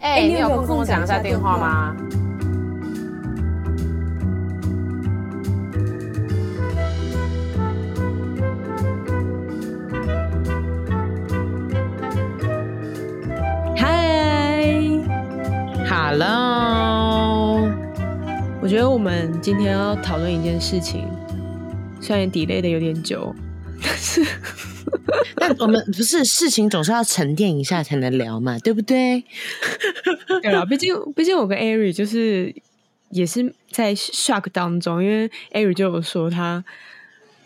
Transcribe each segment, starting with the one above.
哎、欸，你有空跟我讲一下电话吗？嗨，Hello，我觉得我们今天要讨论一件事情，虽然 delay 的有点久，但是。但我们不是事情总是要沉淀一下才能聊嘛，对不对？对啊，毕竟毕竟我跟艾瑞就是也是在 shock 当中，因为艾瑞就有说他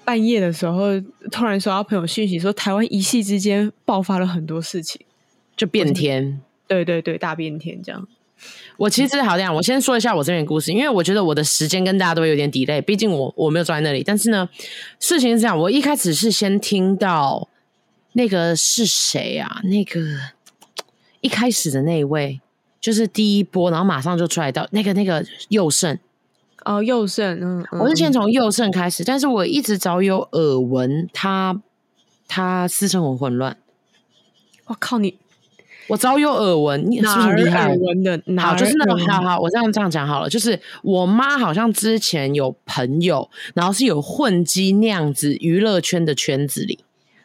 半夜的时候突然收到朋友讯息，说台湾一夕之间爆发了很多事情，就变天，对对对，大变天这样。我其实好像我先说一下我这边故事，因为我觉得我的时间跟大家都有点 delay，毕竟我我没有坐在那里。但是呢，事情是这样，我一开始是先听到那个是谁啊？那个一开始的那一位，就是第一波，然后马上就出来到那个那个佑胜哦，佑胜，嗯，我是先从佑胜开始，但是我一直早有耳闻他他私生活混乱。我靠你！我早有耳闻，你是不是很厉害？耳闻的，好，就是那个，好好，我这样这样讲好了。就是我妈好像之前有朋友，然后是有混迹那样子娱乐圈的圈子里，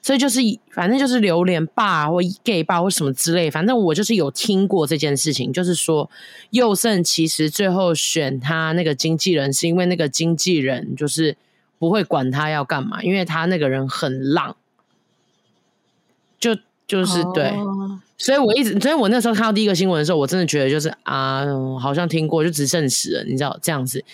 所以就是反正就是榴莲霸或 gay 霸或什么之类，反正我就是有听过这件事情，就是说佑胜其实最后选他那个经纪人，是因为那个经纪人就是不会管他要干嘛，因为他那个人很浪，就就是、oh. 对。所以我一直，所以我那时候看到第一个新闻的时候，我真的觉得就是啊，好像听过，就只证实了，你知道这样子，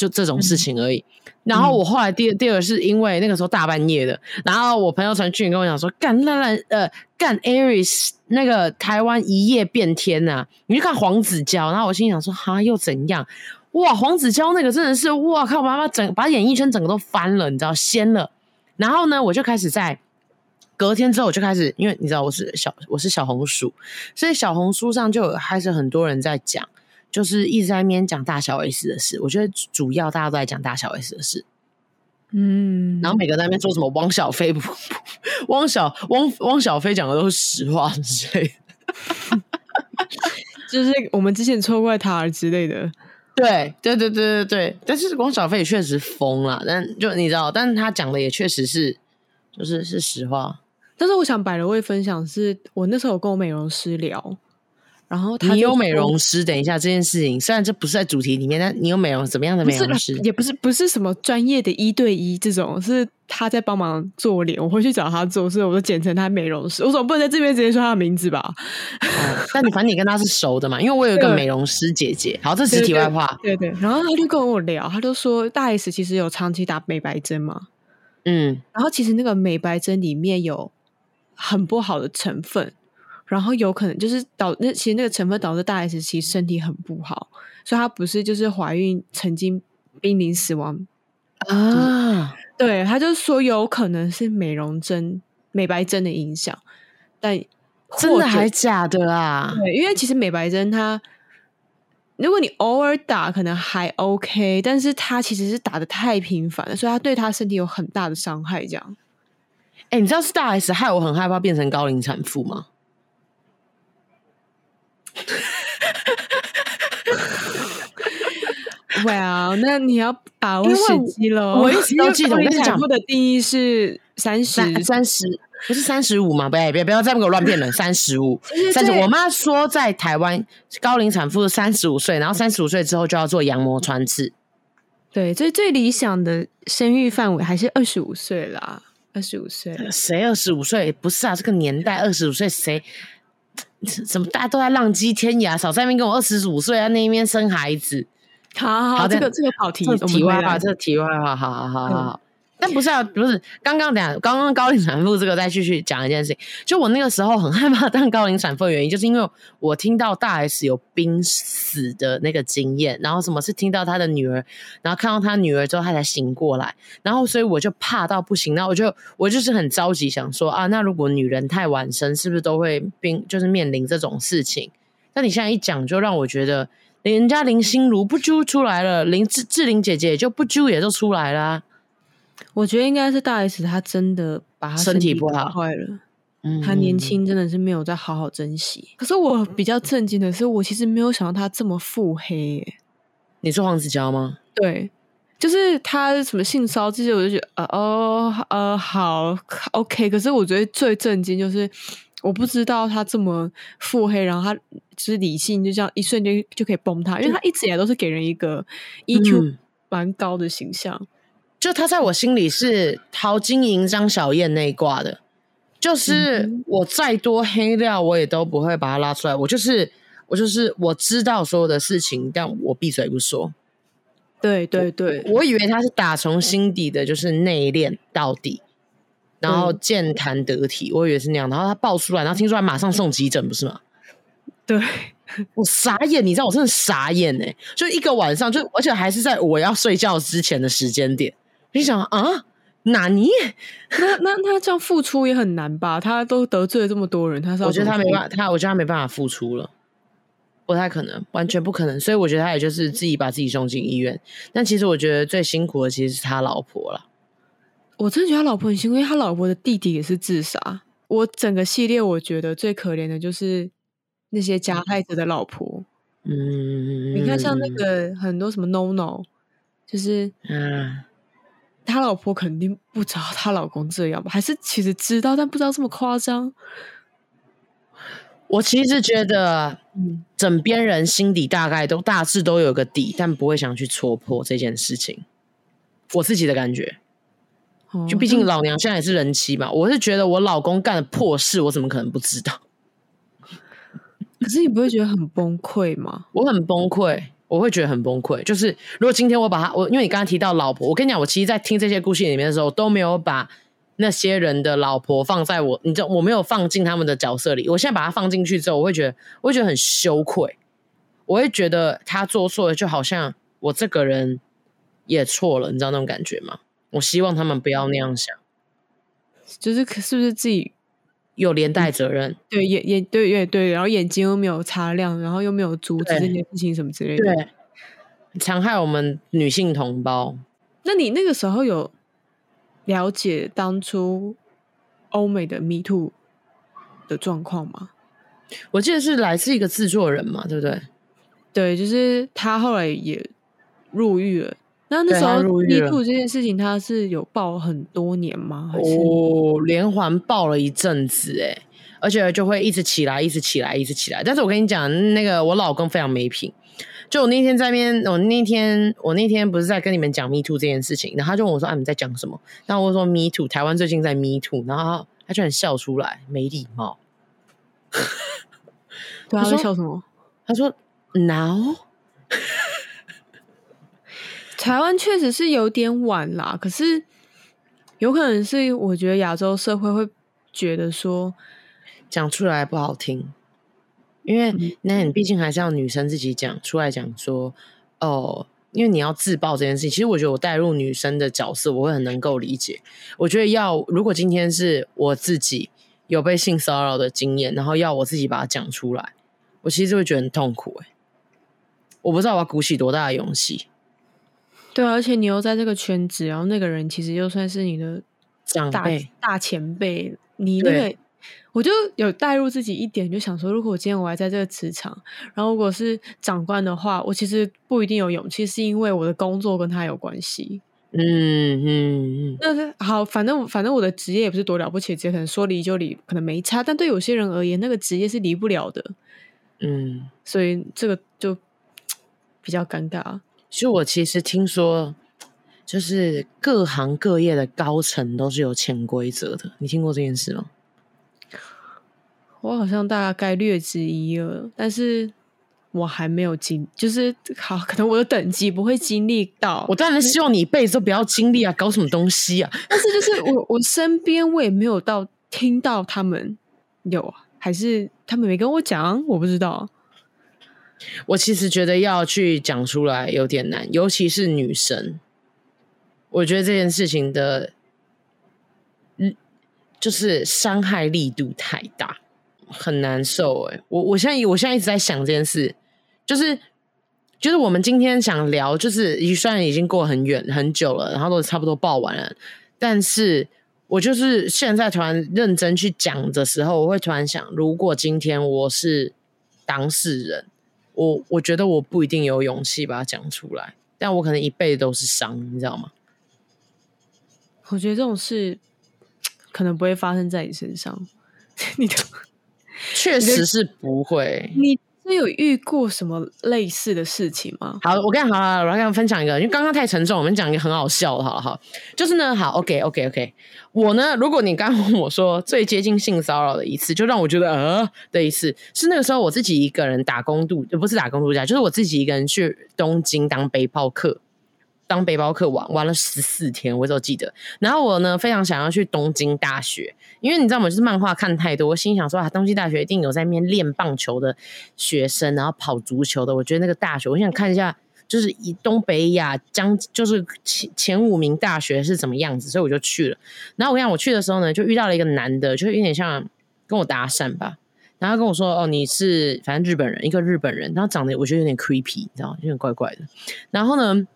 就这种事情而已。嗯、然后我后来第二第二是因为那个时候大半夜的，然后我朋友传讯跟我讲说，干烂烂呃干 Aries 那个台湾一夜变天呐、啊，你去看黄子佼，然后我心想说哈又怎样？哇，黄子佼那个真的是哇靠，妈妈整把演艺圈整个都翻了，你知道掀了。然后呢，我就开始在。隔天之后我就开始，因为你知道我是小我是小红书，所以小红书上就有开始很多人在讲，就是一直在那边讲大小 S 的事。我觉得主要大家都在讲大小 S 的事，嗯，然后每个在那边说什么汪小菲不，汪小汪汪小菲讲的都是实话之类的，就是我们之前抽怪他之类的，对对对对对对。但是汪小菲也确实疯了，但就你知道，但是他讲的也确实是就是是实话。但是我想百了位分享是我那时候有跟我美容师聊，然后他你有美容师，等一下这件事情虽然这不是在主题里面，但你有美容怎么样的美容师？也不是不是什么专业的一对一这种，是他在帮忙做脸，我会去找他做，所以我就简称他美容师。我总不能在这边直接说他的名字吧？嗯、但你反正你跟他是熟的嘛，因为我有一个美容师姐姐。好，这是题外话。对对，对对，然后他就跟我聊，他就说大 S 其实有长期打美白针嘛，嗯，然后其实那个美白针里面有。很不好的成分，然后有可能就是导那其实那个成分导致大 S 其实身体很不好，所以她不是就是怀孕曾经濒临死亡啊？对，她就说有可能是美容针、美白针的影响，但真的还假的啊？对，因为其实美白针它，如果你偶尔打可能还 OK，但是它其实是打的太频繁了，所以它对他身体有很大的伤害，这样。哎、欸，你知道是大 S 害我很害怕变成高龄产妇吗？哇，Well, 那你要把握时机喽！我一直都记得，我跟你讲，的定义是三十，三十不是三十五嘛？不要，不要，不要再给我乱骗了，三十五，三十。我妈说在台湾高龄产妇三十五岁，然后三十五岁之后就要做羊膜穿刺。对，所以最理想的生育范围还是二十五岁啦。二十五岁，谁二十五岁？不是啊，这个年代二十五岁，谁？怎么大家都在浪迹天涯？少在那边跟我二十五岁在那边生孩子。好好，好，这个这个跑题，题外话，这个题外话，好好好好好。但不是啊，不是刚刚讲刚刚高龄产妇这个，再继续讲一件事情。就我那个时候很害怕当高龄产妇的原因，就是因为我听到大 S 有濒死的那个经验，然后什么是听到他的女儿，然后看到他女儿之后，他才醒过来，然后所以我就怕到不行，然后我就我就是很着急，想说啊，那如果女人太晚生，是不是都会濒就是面临这种事情？但你现在一讲，就让我觉得，人家林心如不揪出来了，林志志玲姐姐就不揪也就出来了。我觉得应该是大 S，她真的把她身体不好坏了。嗯，他年轻真的是没有再好好珍惜。可是我比较震惊的是，我其实没有想到他这么腹黑耶。你说黄子佼吗？对，就是他什么性骚这些，我就觉得呃哦呃好 OK。可是我觉得最震惊就是。我不知道他这么腹黑，然后他就是理性，就这样一瞬间就可以崩塌，因为他一直以来都是给人一个 EQ 蛮高的形象。嗯、就他在我心里是陶晶莹、张小燕那一挂的，就是我再多黑料，我也都不会把他拉出来。我就是我就是我知道所有的事情，但我闭嘴不说。对对对我，我以为他是打从心底的，就是内敛到底。然后健谈得体，我以为是那样。然后他爆出来，然后听说他马上送急诊，不是吗？对，我傻眼，你知道我真的傻眼哎！就一个晚上，就而且还是在我要睡觉之前的时间点。你想啊，哪尼？那那那这样付出也很难吧？他都得罪了这么多人，他是我觉得他没办法，他我觉得他没办法付出了，不太可能，完全不可能。所以我觉得他也就是自己把自己送进医院。但其实我觉得最辛苦的其实是他老婆了。我真的觉得他老婆很辛苦，因为他老婆的弟弟也是自杀。我整个系列我觉得最可怜的就是那些加害者的老婆。嗯，你看像那个很多什么 no no，就是嗯，他老婆肯定不知道他老公这样吧？还是其实知道，但不知道这么夸张？我其实觉得，嗯，枕边人心底大概都大致都有个底，但不会想去戳破这件事情。我自己的感觉。就毕竟老娘现在也是人妻嘛，我是觉得我老公干的破事，我怎么可能不知道？可是你不会觉得很崩溃吗？我很崩溃，我会觉得很崩溃。就是如果今天我把他，我因为你刚刚提到老婆，我跟你讲，我其实，在听这些故事里面的时候，都没有把那些人的老婆放在我，你知道，我没有放进他们的角色里。我现在把他放进去之后，我会觉得，我会觉得很羞愧，我会觉得他做错了，就好像我这个人也错了，你知道那种感觉吗？我希望他们不要那样想，就是是不是自己有连带责任？对，眼眼对对对，然后眼睛又没有擦亮，然后又没有阻止这件事情什么之类的，对，残害我们女性同胞。那你那个时候有了解当初欧美的 Me Too 的状况吗？我记得是来自一个制作人嘛，对不对？对，就是他后来也入狱了。那那时候 Me Too 这件事情，他是有爆很多年吗？还是哦，连环爆了一阵子哎，而且就会一直起来，一直起来，一直起来。但是我跟你讲，那个我老公非常没品。就我那天在那边，我那天我那天不是在跟你们讲 Me Too 这件事情，然后他就问我说：“啊，你在讲什么？”然后我说：“Me Too，台湾最近在 Me Too。”然后他居然笑出来，没礼貌。对啊，他在笑什么？他说：“Now。”台湾确实是有点晚啦，可是有可能是我觉得亚洲社会会觉得说讲出来不好听，因为那你毕竟还是要女生自己讲出来讲说哦，因为你要自爆这件事情。其实我觉得我带入女生的角色，我会很能够理解。我觉得要如果今天是我自己有被性骚扰的经验，然后要我自己把它讲出来，我其实会觉得很痛苦。诶，我不知道我要鼓起多大的勇气。对，而且你又在这个圈子，然后那个人其实就算是你的大长辈、大前辈，你那个我就有带入自己一点，就想说，如果我今天我还在这个职场，然后如果是长官的话，我其实不一定有勇气，是因为我的工作跟他有关系。嗯嗯嗯，那是好，反正反正我的职业也不是多了不起，职业可能说离就离，可能没差，但对有些人而言，那个职业是离不了的。嗯，所以这个就 比较尴尬。其实我其实听说，就是各行各业的高层都是有潜规则的。你听过这件事吗？我好像大概略知一二，但是我还没有经，就是好，可能我的等级不会经历到。我当然希望你一辈子都不要经历啊，搞什么东西啊？但是就是我我身边我也没有到听到他们有，还是他们没跟我讲，我不知道。我其实觉得要去讲出来有点难，尤其是女生。我觉得这件事情的，嗯，就是伤害力度太大，很难受。哎，我我现在我现在一直在想这件事，就是就是我们今天想聊，就是虽然已经过很远很久了，然后都差不多报完了，但是我就是现在突然认真去讲的时候，我会突然想，如果今天我是当事人，我我觉得我不一定有勇气把它讲出来，但我可能一辈子都是伤，你知道吗？我觉得这种事可能不会发生在你身上，你的确实是不会。你。你有遇过什么类似的事情吗？好，我跟你好了，我来跟你分享一个，因为刚刚太沉重，我们讲一个很好笑的，好了哈，就是呢，好，OK，OK，OK，、我呢，如果你刚问我说最接近性骚扰的一次，就让我觉得呃的一次，是那个时候我自己一个人打工度，不是打工度假，就是我自己一个人去东京当背包客。当背包客玩玩了十四天，我都记得。然后我呢，非常想要去东京大学，因为你知道吗？就是漫画看太多，心想说啊，东京大学一定有在那边练棒球的学生，然后跑足球的。我觉得那个大学，我想看一下，就是以东北亚将就是前前五名大学是怎么样子，所以我就去了。然后我跟你讲，我去的时候呢，就遇到了一个男的，就有点像跟我搭讪吧，然后跟我说哦，你是反正日本人，一个日本人，然后长得我觉得有点 creepy，你知道？有点怪怪的。然后呢，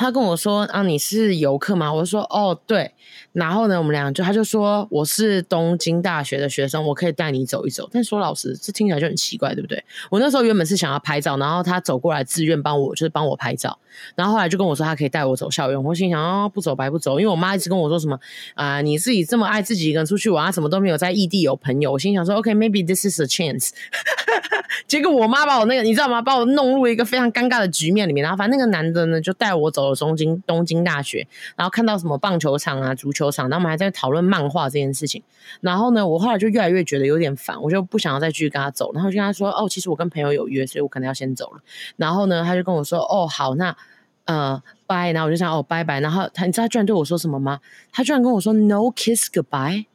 他跟我说：“啊，你是游客吗？”我说：“哦，对。”然后呢，我们俩就他就说：“我是东京大学的学生，我可以带你走一走。”但说老实，这听起来就很奇怪，对不对？我那时候原本是想要拍照，然后他走过来自愿帮我，就是帮我拍照。然后后来就跟我说他可以带我走校园。我心想：“哦，不走白不走。”因为我妈一直跟我说什么：“啊、你自己这么爱自己一个人出去玩，什么都没有在异地有朋友。”我心想说：“OK，maybe、this is a chance。”结果我妈把我那个你知道吗？把我弄入一个非常尴尬的局面里面。然后反正那个男的呢，就带我走了东京东京大学，然后看到什么棒球场啊、足球场，然后我们还在讨论漫画这件事情。然后呢，我后来就越来越觉得有点烦，我就不想要再继续跟他走。然后就跟他说：“哦，其实我跟朋友有约，所以我可能要先走了。”然后呢，他就跟我说：“哦，好，那呃，拜。”然后我就想：“哦，拜拜。”然后他，你知道他居然对我说什么吗？他居然跟我说：“No kiss goodbye。”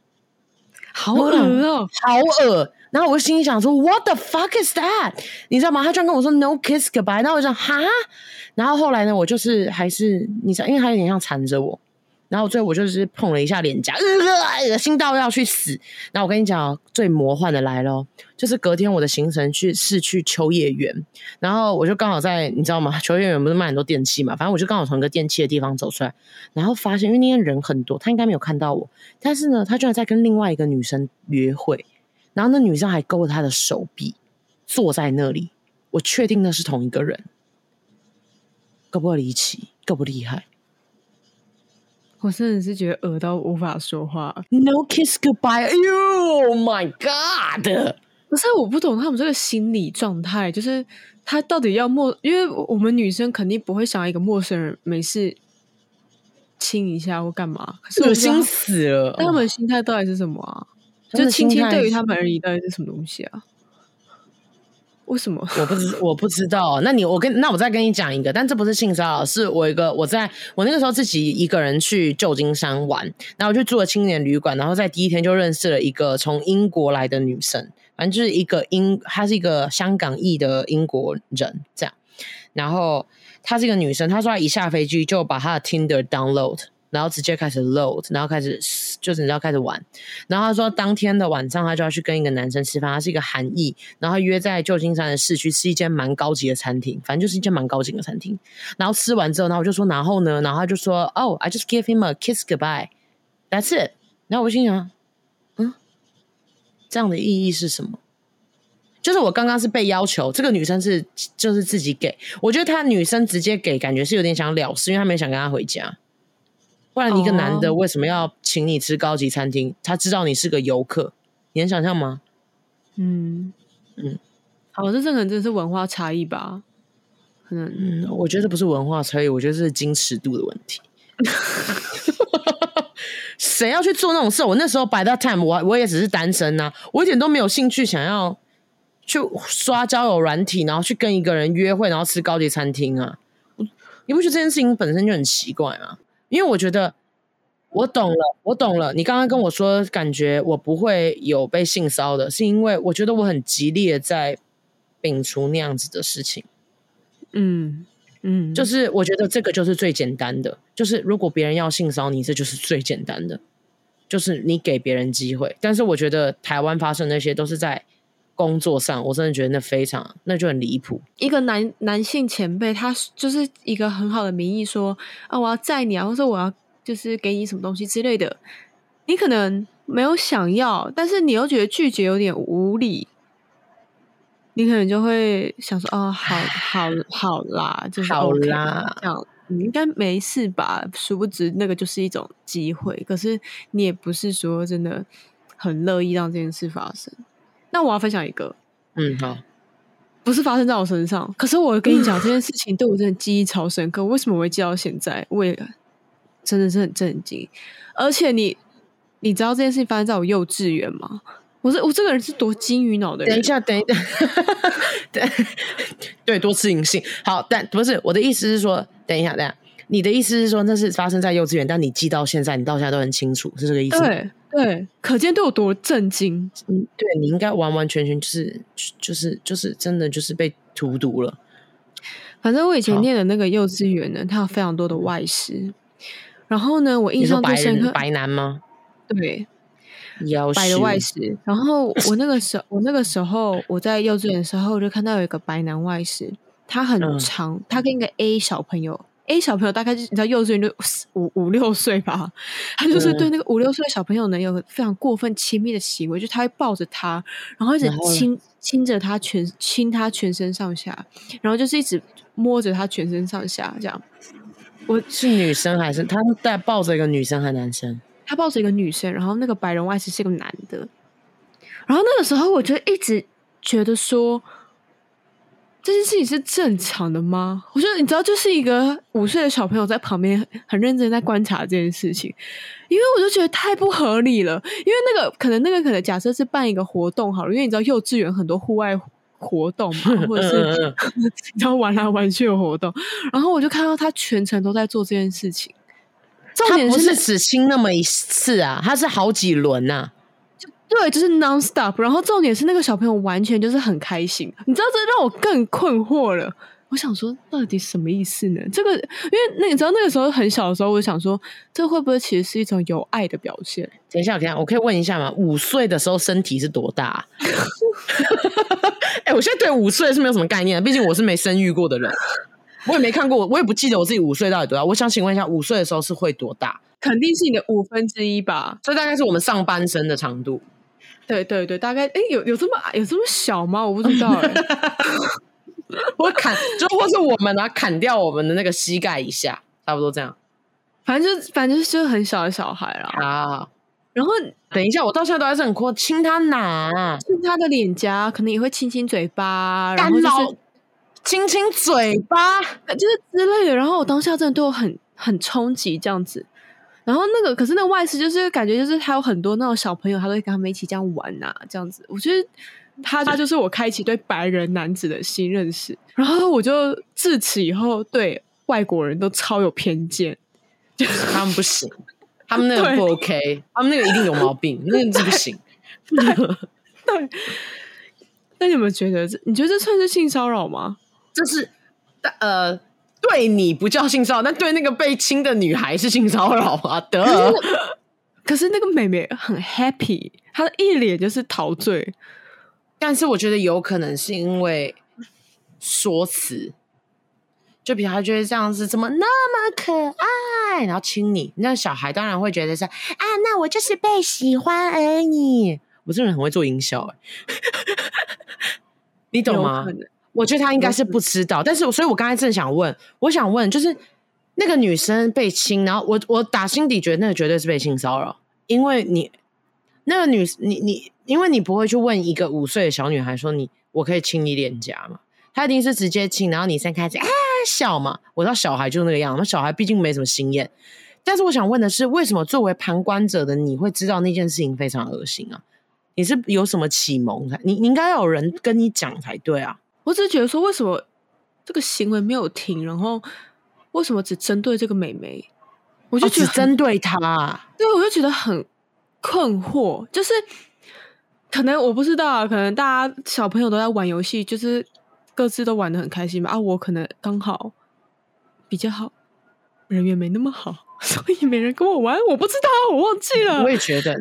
好恶哦，好恶。然后我就心里想说，What the fuck is that？你知道吗？他居然跟我说 No kiss goodbye。然后我就说哈。然后后来呢，我就是还是你知道，因为他有点像缠着我。然后最后我就是碰了一下脸颊，恶心到要去死。然后我跟你讲，最魔幻的来了，就是隔天我的行程去是去秋叶原。然后我就刚好在你知道吗？秋叶原不是卖很多电器嘛？反正我就刚好从一个电器的地方走出来，然后发现因为那天人很多，他应该没有看到我。但是呢，他居然在跟另外一个女生约会。然后那女生还勾着他的手臂，坐在那里。我确定那是同一个人，够不够离奇？够不厉害？我真的是觉得恶到无法说话。No kiss goodbye！哎呦，My God！可是我不懂他们这个心理状态，就是他到底要陌？因为我们女生肯定不会想要一个陌生人没事亲一下或干嘛。恶心死了！但他们的心态到底是什么啊？就亲亲对于他们而言到底是什么东西啊？为什么？我不知 我不知道。那你我跟那我再跟你讲一个，但这不是性骚扰，是我一个我在我那个时候自己一个人去旧金山玩，然后我就住了青年旅馆，然后在第一天就认识了一个从英国来的女生，反正就是一个英，她是一个香港裔的英国人，这样。然后她是一个女生，她说她一下飞机就把她的 Tinder download。然后直接开始 load，然后开始就是你知道开始玩。然后他说当天的晚上他就要去跟一个男生吃饭，他是一个韩裔，然后约在旧金山的市区吃一间蛮高级的餐厅，反正就是一间蛮高级的餐厅。然后吃完之后，然后我就说然后呢？然后他就说哦、I just give him a kiss goodbye，that's it。然后我心想，嗯，这样的意义是什么？就是我刚刚是被要求，这个女生是就是自己给，我觉得她女生直接给，感觉是有点想了事，因为她没想跟他回家。不然一个男的为什么要请你吃高级餐厅？哦、他知道你是个游客，你能想象吗？嗯嗯，好，这这可能真的是文化差异吧？可能，嗯，我觉得这不是文化差异，我觉得是矜持度的问题。谁要去做那种事？我那时候 by that time，我我也只是单身呐、啊，我一点都没有兴趣想要去刷交友软体，然后去跟一个人约会，然后吃高级餐厅啊！你不觉得这件事情本身就很奇怪吗？因为我觉得我懂了，我懂了。你刚刚跟我说，感觉我不会有被性骚的，是因为我觉得我很极力的在摒除那样子的事情。嗯嗯，就是我觉得这个就是最简单的，就是如果别人要性骚你，这就是最简单的，就是你给别人机会。但是我觉得台湾发生那些都是在工作上，我真的觉得那非常，那就很离谱。一个男男性前辈，他就是一个很好的名义说啊，我要载你啊，或者我要就是给你什么东西之类的。你可能没有想要，但是你又觉得拒绝有点无理，你可能就会想说：“哦，好好好啦，就是 OK, 好啦，这样你应该没事吧？”殊不知那个就是一种机会，可是你也不是说真的很乐意让这件事发生。那我要分享一个，嗯，好。不是发生在我身上，可是我跟你讲这件事情 对我真的记忆超深刻。为什么我会记到现在？我也真的是很震惊。而且你你知道这件事情发生在我幼稚园吗？我是我这个人是多金鱼脑的人。等一下，等一下，对对，多吃银杏。好，但不是我的意思是说，等一下，等一下，你的意思是说那是发生在幼稚园，但你记到现在，你到现在都很清楚，是这个意思吗？对。对，可见对我多震惊。嗯，对你应该完完全全就是就是就是真的就是被荼毒了。反正我以前念的那个幼稚园呢，它有非常多的外师。然后呢，我印象最深刻，白男吗？对，白的外师。然后我那个时候，我那个时候我在幼稚园的时候，我就看到有一个白男外师，他很长，嗯、他跟一个 A 小朋友。A 小朋友大概就你知道幼稚园就五五六岁吧，他就是对那个五六岁的小朋友呢有非常过分亲密的行为，就他会抱着他，然后一直亲亲着他全亲他全身上下，然后就是一直摸着他全身上下这样。我是女生还是他带抱着一个女生还是男生？他抱着一个女生，然后那个白人外师是个男的，然后那个时候我就一直觉得说。这件事情是正常的吗？我觉得你知道，就是一个五岁的小朋友在旁边很认真在观察这件事情，因为我就觉得太不合理了。因为那个可能那个可能假设是办一个活动好了，因为你知道幼稚园很多户外活动嘛，或者是 你知道玩来玩去的活动，然后我就看到他全程都在做这件事情。重点是他不是只亲那么一次啊，他是好几轮呐、啊。对，就是 non-stop。然后重点是那个小朋友完全就是很开心，你知道这让我更困惑了。我想说，到底什么意思呢？这个，因为那你知道那个时候很小的时候，我就想说，这会不会其实是一种有爱的表现？等一下，等一下，我可以问一下吗？五岁的时候身体是多大？哎、欸，我现在对五岁是没有什么概念，毕竟我是没生育过的人，我也没看过，我也不记得我自己五岁到底多大。我想请问一下，五岁的时候是会多大？肯定是你的五分之一吧？这大概是我们上半身的长度。对对对，大概哎，有有这么矮，有这么小吗？我不知道哎。我砍，就或是我们啊，砍掉我们的那个膝盖以下，差不多这样。反正就反正就是很小的小孩了啊。然后等一下，我到现在都还是很酷，亲他哪？亲他的脸颊，可能也会亲亲嘴巴，然后就是亲亲嘴巴，就是之类的。然后我当下真的对我很很冲击，这样子。然后那个，可是那个外事就是感觉就是他有很多那种小朋友，他都会跟他们一起这样玩呐、啊，这样子。我觉得他他就是我开启对白人男子的新认识。然后我就自此以后对外国人都超有偏见，就是他们不行，他们那个不 OK，他们那个一定有毛病，那个不行。对。那你有没有觉得这？你觉得这算是性骚扰吗？这是呃。对你不叫性骚扰，但对那个被亲的女孩是性骚扰啊！得，可是那个妹妹很 happy，她一脸就是陶醉。但是我觉得有可能是因为说辞，就比如她觉得这样子怎么那么可爱，然后亲你，那小孩当然会觉得是啊，那我就是被喜欢而已。我这人很会做营销，哎，你懂吗？我觉得他应该是不知道，但是，所以我刚才正想问，我想问，就是那个女生被亲，然后我我打心底觉得那个绝对是被性骚扰，因为你那个女，你你，因为你不会去问一个五岁的小女孩说你我可以亲你脸颊吗？她一定是直接亲，然后你先开始啊笑嘛。我知道小孩就是那个样，那小孩毕竟没什么经验，但是我想问的是，为什么作为旁观者的你会知道那件事情非常恶心啊？你是有什么启蒙才？你你应该有人跟你讲才对啊。我只是觉得说，为什么这个行为没有停？然后为什么只针对这个美眉？我就觉得、哦、只针对她，对，我就觉得很困惑。就是可能我不知道啊，可能大家小朋友都在玩游戏，就是各自都玩的很开心嘛。啊，我可能刚好比较好，人缘没那么好。所以没人跟我玩，我不知道，我忘记了。我也觉得，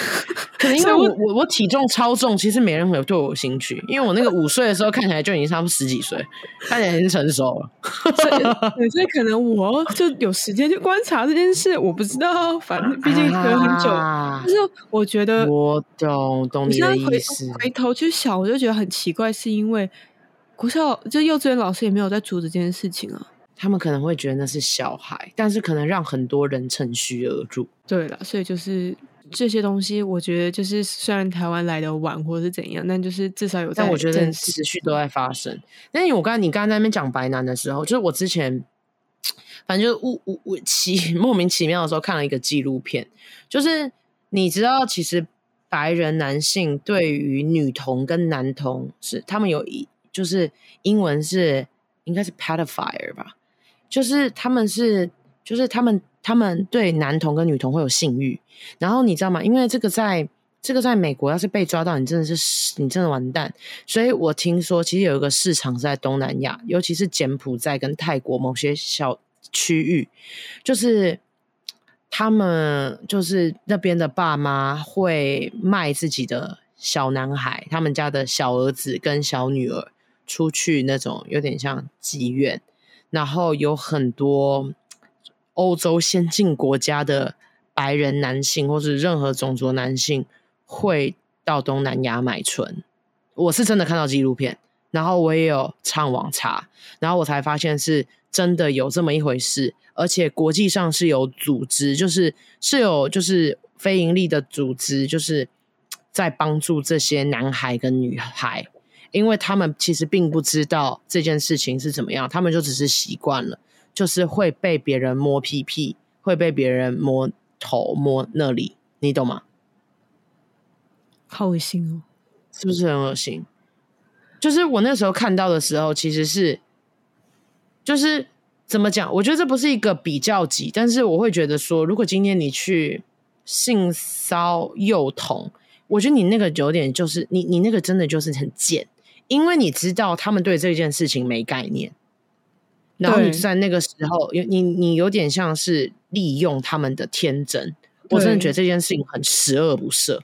可能因为我我我，体重超重，其实没人会有对我有兴趣。因为我那个五岁的时候看起来就已经差不多十几岁，看起来很成熟了。所以，所以可能我就有时间去观察这件事。我不知道，反正毕竟隔很久。啊、但是我觉得，我懂懂你的意思。回头去想，我就觉得很奇怪，是因为国校就幼稚园老师也没有在阻止这件事情啊。他们可能会觉得那是小孩，但是可能让很多人趁虚而入。对了，所以就是这些东西，我觉得就是虽然台湾来的晚或者是怎样，但就是至少有在。但我觉得持续都在发生。但是我刚才你刚才在那边讲白男的时候，就是我之前反正就误误误奇 莫名其妙的时候看了一个纪录片，就是你知道，其实白人男性对于女童跟男童是他们有一就是英文是应该是 pedophile 吧。就是他们是，就是他们，他们对男童跟女童会有性欲，然后你知道吗？因为这个在这个在美国要是被抓到，你真的是你真的完蛋。所以我听说，其实有一个市场是在东南亚，尤其是柬埔寨跟泰国某些小区域，就是他们就是那边的爸妈会卖自己的小男孩，他们家的小儿子跟小女儿出去那种有点像妓院。然后有很多欧洲先进国家的白人男性，或是任何种族男性，会到东南亚买春。我是真的看到纪录片，然后我也有上网查，然后我才发现是真的有这么一回事，而且国际上是有组织，就是是有就是非营利的组织，就是在帮助这些男孩跟女孩。因为他们其实并不知道这件事情是怎么样，他们就只是习惯了，就是会被别人摸屁屁，会被别人摸头、摸那里，你懂吗？好恶心哦，是不是很恶心？就是我那时候看到的时候，其实是，就是怎么讲？我觉得这不是一个比较级，但是我会觉得说，如果今天你去性骚幼童，我觉得你那个有点就是你，你那个真的就是很贱。因为你知道他们对这件事情没概念，然后你在那个时候，有你你有点像是利用他们的天真。我真的觉得这件事情很十恶不赦。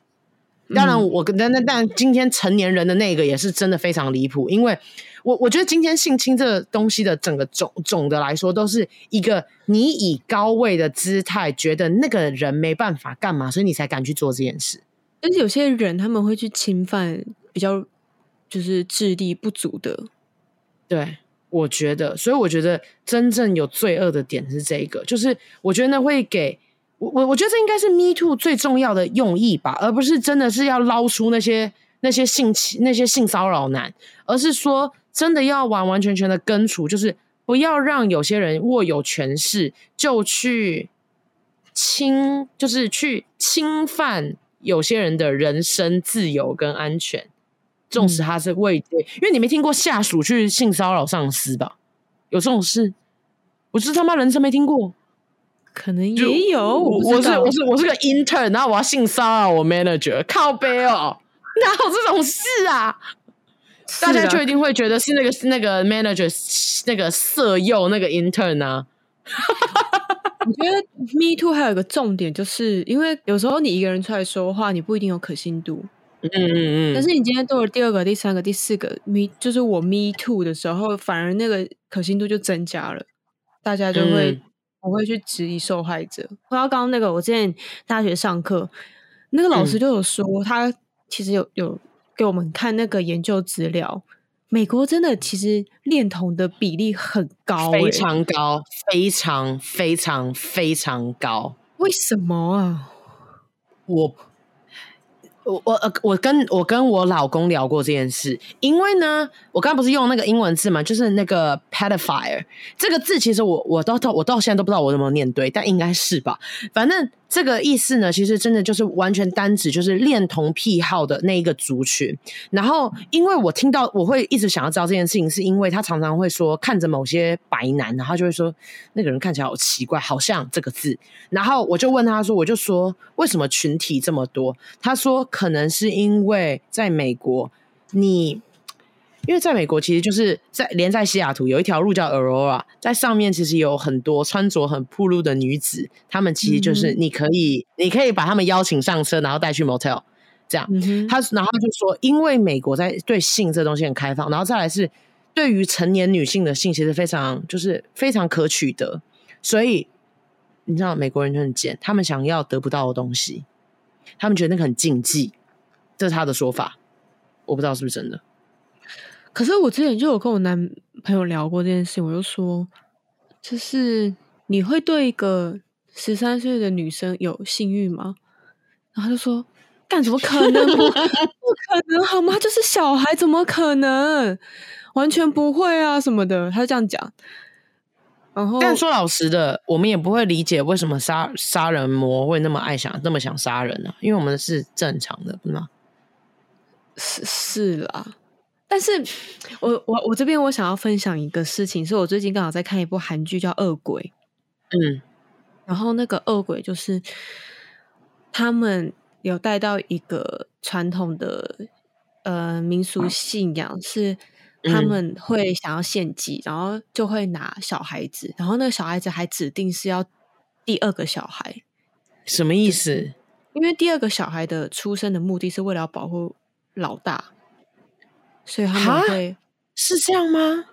当然，我跟但但但今天成年人的那个也是真的非常离谱。因为我我觉得今天性侵这个东西的整个总总的来说，都是一个你以高位的姿态觉得那个人没办法干嘛，所以你才敢去做这件事。但是有些人他们会去侵犯比较。就是智力不足的，对，我觉得，所以我觉得真正有罪恶的点是这个，就是我觉得会给我我我觉得这应该是 Me Too 最重要的用意吧，而不是真的是要捞出那些那些性侵那些性骚扰男，而是说真的要完完全全的根除，就是不要让有些人握有权势就去侵，就是去侵犯有些人的人身自由跟安全。纵使他是未对，因为你没听过下属去性骚扰上司吧？有这种事？我是他妈人生没听过，可能也有。我，我是我是我是个 intern，然后我要性骚扰我 manager，靠背哦，哪有这种事啊？大家就一定会觉得是那个是那个 manager 那个色诱那个 intern 啊。我觉得 Me Too 还有一个重点，就是因为有时候你一个人出来说话，你不一定有可信度。嗯嗯嗯，但是你今天做了第二个、第三个、第四个 me，就是我 me too 的时候，反而那个可信度就增加了，大家就会不、嗯、会去质疑受害者。回到刚刚那个，我之前大学上课，那个老师就有说，嗯、他其实有有给我们看那个研究资料，美国真的其实恋童的比例很高、欸，非常高，非常非常非常高。为什么啊？我。我我呃，我跟我跟我老公聊过这件事，因为呢，我刚刚不是用那个英文字嘛，就是那个 pedophile 这个字，其实我我到到我到现在都不知道我怎么念对，但应该是吧，反正。这个意思呢，其实真的就是完全单指就是恋童癖好的那一个族群。然后，因为我听到，我会一直想要知道这件事情，是因为他常常会说看着某些白男，然后就会说那个人看起来好奇怪，好像这个字。然后我就问他说，我就说为什么群体这么多？他说可能是因为在美国，你因为在美国，其实就是在连在西雅图有一条路叫 Aurora，在上面其实有很多穿着很暴露的女子，她们其实就是你可以，嗯、你可以把她们邀请上车，然后带去 motel，这样。嗯、他然后他就说，因为美国在对性这东西很开放，然后再来是对于成年女性的性其实非常就是非常可取得，所以你知道美国人就很贱，他们想要得不到的东西，他们觉得那个很禁忌，这是他的说法，我不知道是不是真的。可是我之前就有跟我男朋友聊过这件事，我就说，就是你会对一个十三岁的女生有性欲吗？然后他就说，干怎么可能？不可能好吗？就是小孩，怎么可能？完全不会啊，什么的，他就这样讲。然后，但说老实的，我们也不会理解为什么杀杀人魔会那么爱想那么想杀人呢、啊？因为我们是正常的，不是吗？是是啦。但是我我我这边我想要分享一个事情，是我最近刚好在看一部韩剧叫《恶鬼》，嗯，然后那个恶鬼就是他们有带到一个传统的呃民俗信仰，是他们会想要献祭，然后就会拿小孩子，然后那个小孩子还指定是要第二个小孩，什么意思？因为第二个小孩的出生的目的是为了要保护老大。所以他们会是这样吗？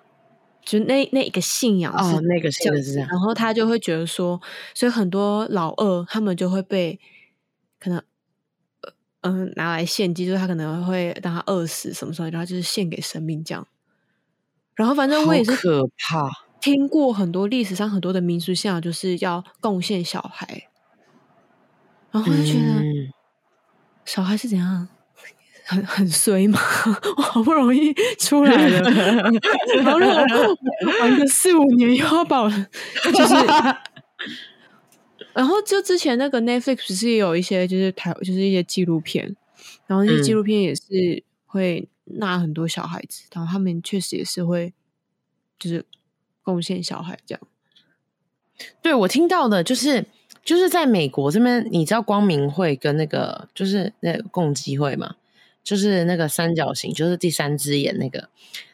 就那那一个信仰是、哦、那个信仰是这样，然后他就会觉得说，所以很多老二他们就会被可能嗯、呃、拿来献祭，就是他可能会让他饿死什么什么，然后就是献给生命这样。然后反正我也是可怕，听过很多历史上很多的民俗信仰，就是要贡献小孩，然后就觉得小孩是怎样？很 很衰嘛，我好不容易出来了，然后玩个四五年又要把我，就是，然后就之前那个 Netflix 不是有一些就是台就是一些纪录片，然后那些纪录片也是会纳很多小孩子，嗯、然后他们确实也是会就是贡献小孩这样。对，我听到的就是就是在美国这边，你知道光明会跟那个就是那个共济会吗？就是那个三角形，就是第三只眼那个。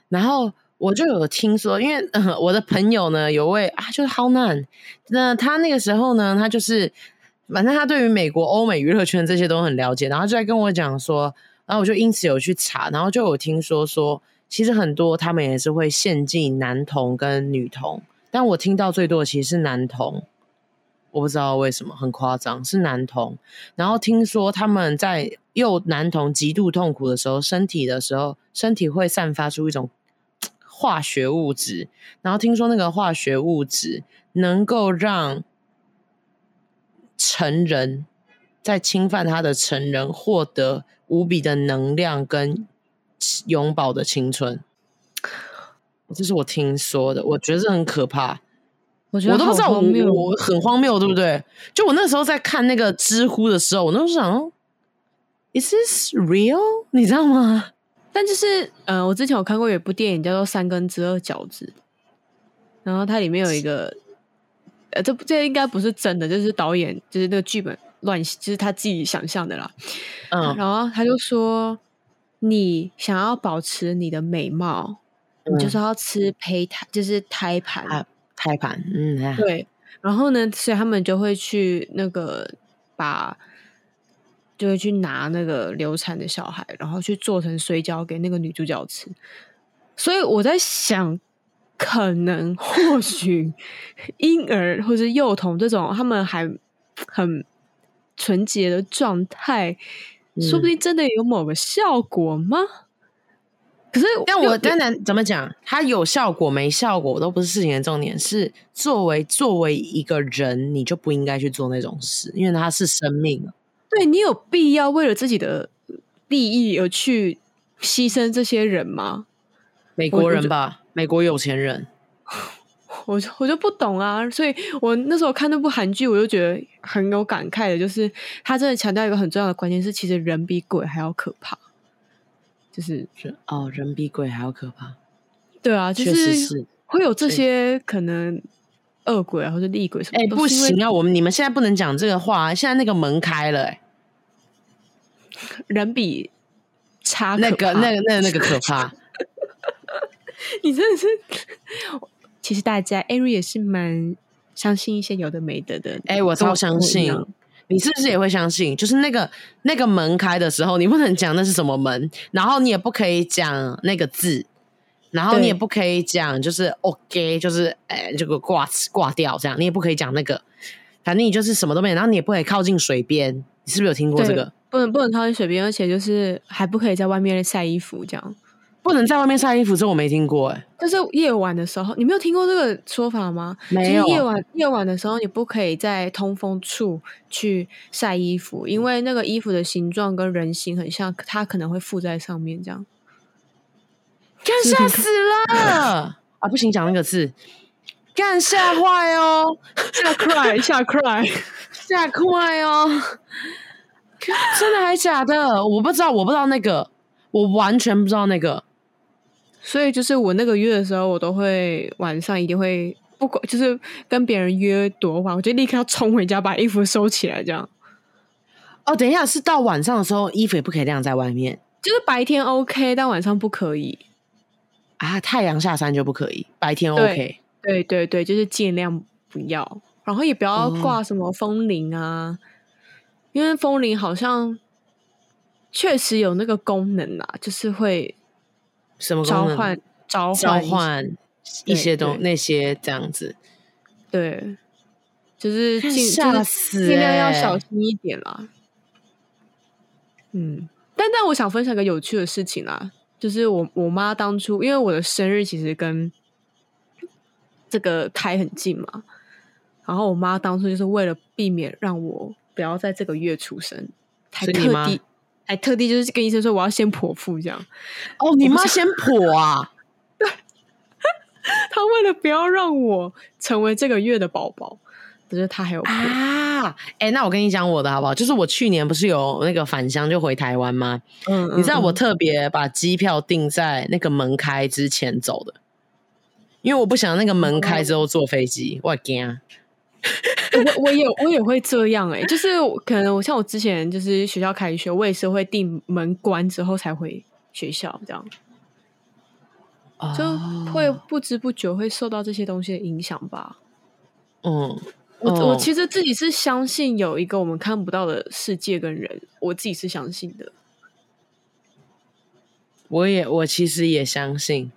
然后我就有听说，因为、我的朋友呢有位啊，就是 How Nan，那他那个时候呢，他就是反正他对于美国欧美娱乐圈这些都很了解，然后就在跟我讲说，然后我就因此有去查，然后就有听说说，其实很多他们也是会献祭男童跟女童，但我听到最多的其实是男童。我不知道为什么很夸张，是男童。然后听说他们在幼男童极度痛苦的时候，身体的时候，身体会散发出一种化学物质。然后听说那个化学物质能够让成人在侵犯他的成人获得无比的能量跟永葆的青春。这是我听说的，我觉得很可怕。我觉得我都不知道我，我很荒谬，对不对？就我那时候在看那个知乎的时候，我那时候想，Is this real？你知道吗？但就是，呃，我之前有看过有一部电影叫做《三根之二饺子》，然后它里面有一个，呃，这这应该不是真的，就是导演就是那个剧本乱，就是他自己想象的啦。嗯，然后他就说，你想要保持你的美貌，嗯、你就是要吃胚胎，就是胎盘。啊胎盘，嗯，对，然后呢，所以他们就会去那个把，就会去拿那个流产的小孩，然后去做成水饺给那个女主角吃。所以我在想，可能或许 婴儿或者幼童这种，他们还很纯洁的状态，嗯、说不定真的有某个效果吗？可是，但我当然怎么讲，它有效果没效果都不是事情的重点。是作为作为一个人，你就不应该去做那种事，因为它是生命。对，你有必要为了自己的利益而去牺牲这些人吗？美国人吧，美国有钱人，我我就不懂啊。所以我那时候看那部韩剧，我就觉得很有感慨的，就是他真的强调一个很重要的观念，是其实人比鬼还要可怕。就是哦，人比鬼还要可怕。对啊，就是会有这些可能恶鬼啊，或者厉鬼什么。哎，不行啊，我们你们现在不能讲这个话。现在那个门开了，哎，人比差那个那个那个那个可怕。你真的是，其实大家 Ari 也是蛮相信一些有的没的的。哎、欸，我超相信。你是不是也会相信？就是那个那个门开的时候，你不能讲那是什么门，然后你也不可以讲那个字，然后你也不可以讲就是 OK，就是哎这个挂挂掉这样，你也不可以讲那个，反正你就是什么都没有，然后你也不可以靠近水边。你是不是有听过这个？不能不能靠近水边，而且就是还不可以在外面晒衣服这样。不能在外面晒衣服，这我没听过哎。就是夜晚的时候，你没有听过这个说法吗？没有。夜晚夜晚的时候，你不可以在通风处去晒衣服，因为那个衣服的形状跟人形很像，它可能会附在上面这样。干吓死了 啊！不行，讲那个字，干吓坏哦，吓 cry 吓 cry 吓 cry 哦！真的还假的？我不知道，我不知道那个，我完全不知道那个。所以就是我那个月的时候，我都会晚上一定会不管，就是跟别人约多晚，我就立刻要冲回家把衣服收起来，这样。哦，等一下，是到晚上的时候，衣服也不可以晾在外面，就是白天 OK，但晚上不可以啊。太阳下山就不可以，白天 OK。对对对，就是尽量不要，然后也不要挂什么风铃啊，哦、因为风铃好像确实有那个功能啊，就是会。什么召唤召唤召唤一些东那些这样子，对，就是尽吓死，尽量要小心一点啦。嗯，但但我想分享一个有趣的事情啦，就是我我妈当初因为我的生日其实跟这个开很近嘛，然后我妈当初就是为了避免让我不要在这个月出生，才特地。还特地就是跟医生说我要先剖腹这样哦，你妈先剖啊？对，他为了不要让我成为这个月的宝宝，不是他还有啊？哎、欸，那我跟你讲我的好不好？就是我去年不是有那个返乡就回台湾吗？嗯，嗯，嗯，你知道我特别把机票订在那个门开之前走的，因为我不想那个门开之后坐飞机，嗯、我惊。我我也我也会这样哎、欸，就是可能我像我之前就是学校开学，我也是会定门关之后才回学校，这样，就会不知不觉会受到这些东西的影响吧。嗯，我我其实自己是相信有一个我们看不到的世界跟人，我自己是相信的。我也我其实也相信。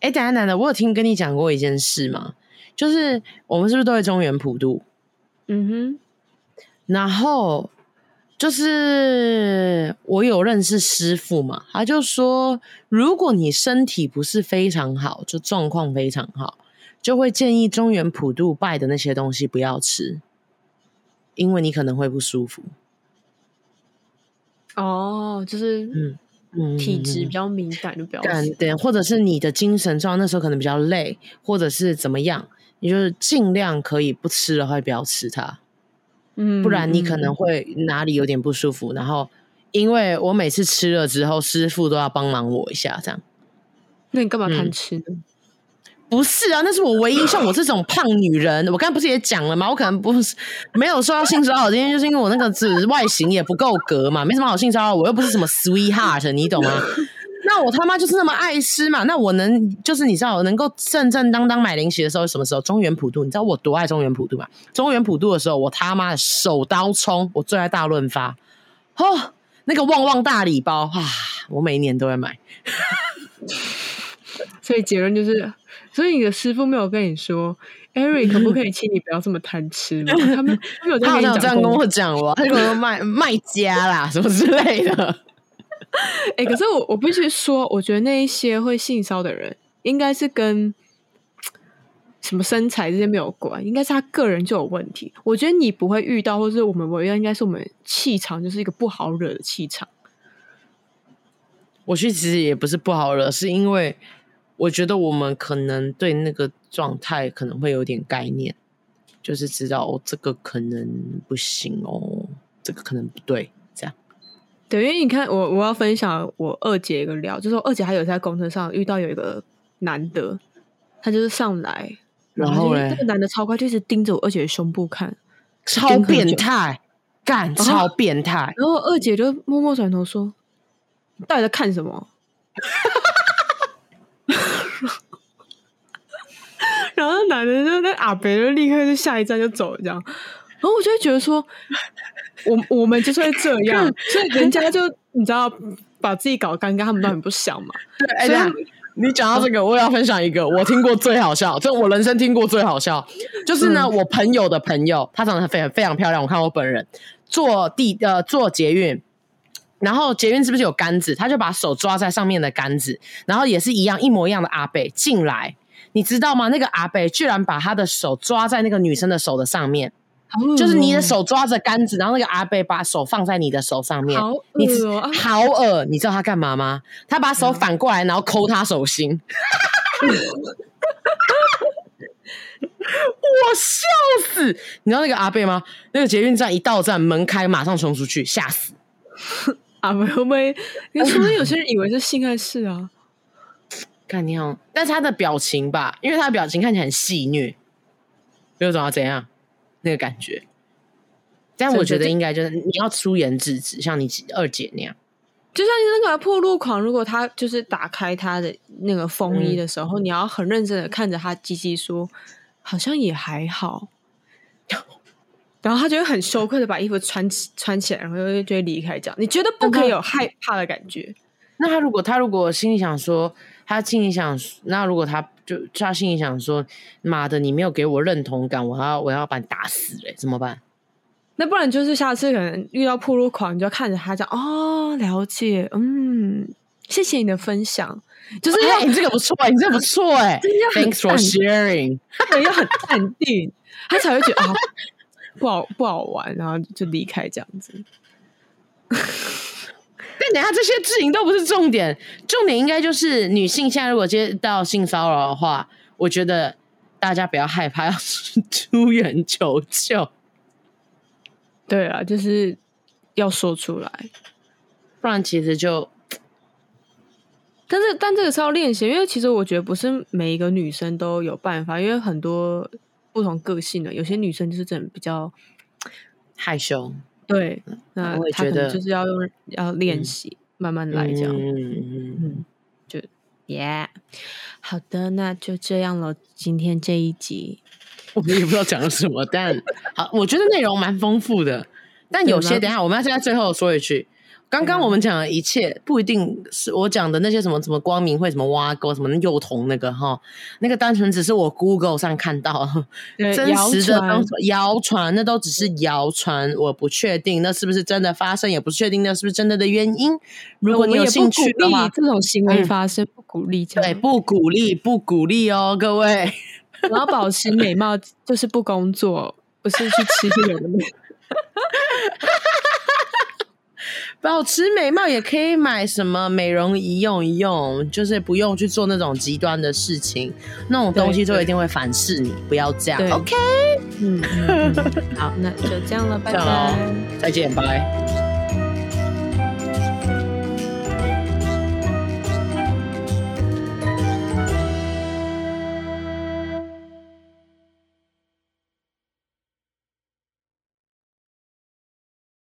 哎，等下奶奶，我有听跟你讲过一件事吗？就是我们是不是都会中原普渡？嗯哼，然后就是我有认识师傅嘛，他就说，如果你身体不是非常好，就状况非常好，就会建议中原普渡拜的那些东西不要吃，因为你可能会不舒服。哦，就是嗯。体质比较敏感，就不要吃。对，或者是你的精神状态那时候可能比较累，或者是怎么样，你就是尽量可以不吃的话，不要吃它。嗯，不然你可能会哪里有点不舒服。然后，因为我每次吃了之后，师傅都要帮忙我一下，这样。那你干嘛贪吃呢？嗯不是啊，那是我唯一像我这种胖女人。我刚才不是也讲了吗？我可能不是没有受到性骚扰，今天就是因为我那个字外形也不够格嘛，没什么好性骚扰。我又不是什么 sweetheart，你懂吗？那我他妈就是那么爱吃嘛。那我能就是你知道，我能够正正当当买零食的时候，什么时候？中原普渡，你知道我多爱中原普渡吗？中原普渡的时候，我他妈的手刀冲，我最爱大润发哦，那个旺旺大礼包啊，我每一年都会买。所以结论就是。所以你的师傅没有跟你说，Ari 可不可以请你不要这么贪吃吗？他们没有，他好像这样跟我讲吧，他可能卖卖家啦什么之类的。哎、可是我我必须说，我觉得那一些会性骚的人，应该是跟什么身材这些没有关，应该是他个人就有问题。我觉得你不会遇到，或是我们不会遇到，应该是我们气场就是一个不好惹的气场。我去其实也不是不好惹，是因为。我觉得我们可能对那个状态可能会有点概念，就是知道哦，这个可能不行哦，这个可能不对，对，因为你看，我我要分享我二姐一个料，就是说二姐还有在公车上遇到有一个男的，他就是上来，然后呢，这个男的超快，就一直盯着我二姐的胸部看，超变态，干，超变态。然后二姐就默默转头说：“你到底在看什么？” 然后那男的就那阿北就立刻就下一站就走了这样，然后我就会觉得说，我我们就是会这样，所以人家就 你知道把自己搞尴尬，他们都很不想嘛。对，哎呀，你讲到这个，我也要分享一个我听过最好笑，这我人生听过最好笑，就是呢，我朋友的朋友，她长得非常非常漂亮，我看我本人坐地呃坐捷运。然后捷运是不是有杆子？他就把手抓在上面的杆子，然后也是一样一模一样的阿北进来，你知道吗？那个阿北居然把他的手抓在那个女生的手的上面，哦、就是你的手抓着杆子，然后那个阿贝把手放在你的手上面，好恶、哦、你好恶！你知道他干嘛吗？他把手反过来，然后抠他手心，嗯、我笑死！你知道那个阿贝吗？那个捷运站一到站门开，马上冲出去，吓死！啊，会不会？因为说不定有些人以为是性爱事啊。看你好，但是他的表情吧，因为他的表情看起来很戏谑，有种要怎样那个感觉。但我觉得应该就是你要出言制止，像你二姐那样。就像那个破路狂，如果他就是打开他的那个风衣的时候，嗯、你要很认真的看着他鸡鸡说，好像也还好。然后他就会很羞愧的把衣服穿起穿起来，然后就就会离开。这样你觉得不可以有害怕的感觉？那他如果他如果心里想说，他心里想，那如果他就他心里想说，妈的，你没有给我认同感，我要我要把你打死嘞，怎么办？那不然就是下次可能遇到破路狂，你就看着他讲哦，了解，嗯，谢谢你的分享，就是哎，你这个不错，你这个不错 哎，Thanks for sharing，他要很淡定，他才会觉得啊。不好不好玩，然后就离开这样子。但等下这些事情都不是重点，重点应该就是女性现在如果接到性骚扰的话，我觉得大家不要害怕，要 出援求救。对啊，就是要说出来，不然其实就……但是但这个是要练习，因为其实我觉得不是每一个女生都有办法，因为很多。不同个性的，有些女生就是真的比较害羞。对，那他可能就是要用要练习，嗯、慢慢来这样。嗯嗯嗯，就耶，yeah. 好的，那就这样了。今天这一集，我们也不知道讲了什么，但好，我觉得内容蛮丰富的。但有些，等一下我们要现在最后说一句。刚刚我们讲的一切不一定是我讲的那些什么什么光明会什么挖沟什么幼童那个哈，那个单纯只是我 Google 上看到真实的谣传，那都只是谣传，我不确定那是不是真的发生，也不确定那是不是真的的原因。如果你有兴趣的话，这种行为发生不鼓励，对，不鼓励，不鼓励哦，各位。然后保持美貌就是不工作，不是去吃这种的。保持美貌也可以买什么美容仪用一用，就是不用去做那种极端的事情，那种东西就一定会反噬你，不要这样。OK，嗯，好，那就这样了，拜拜，再见，拜。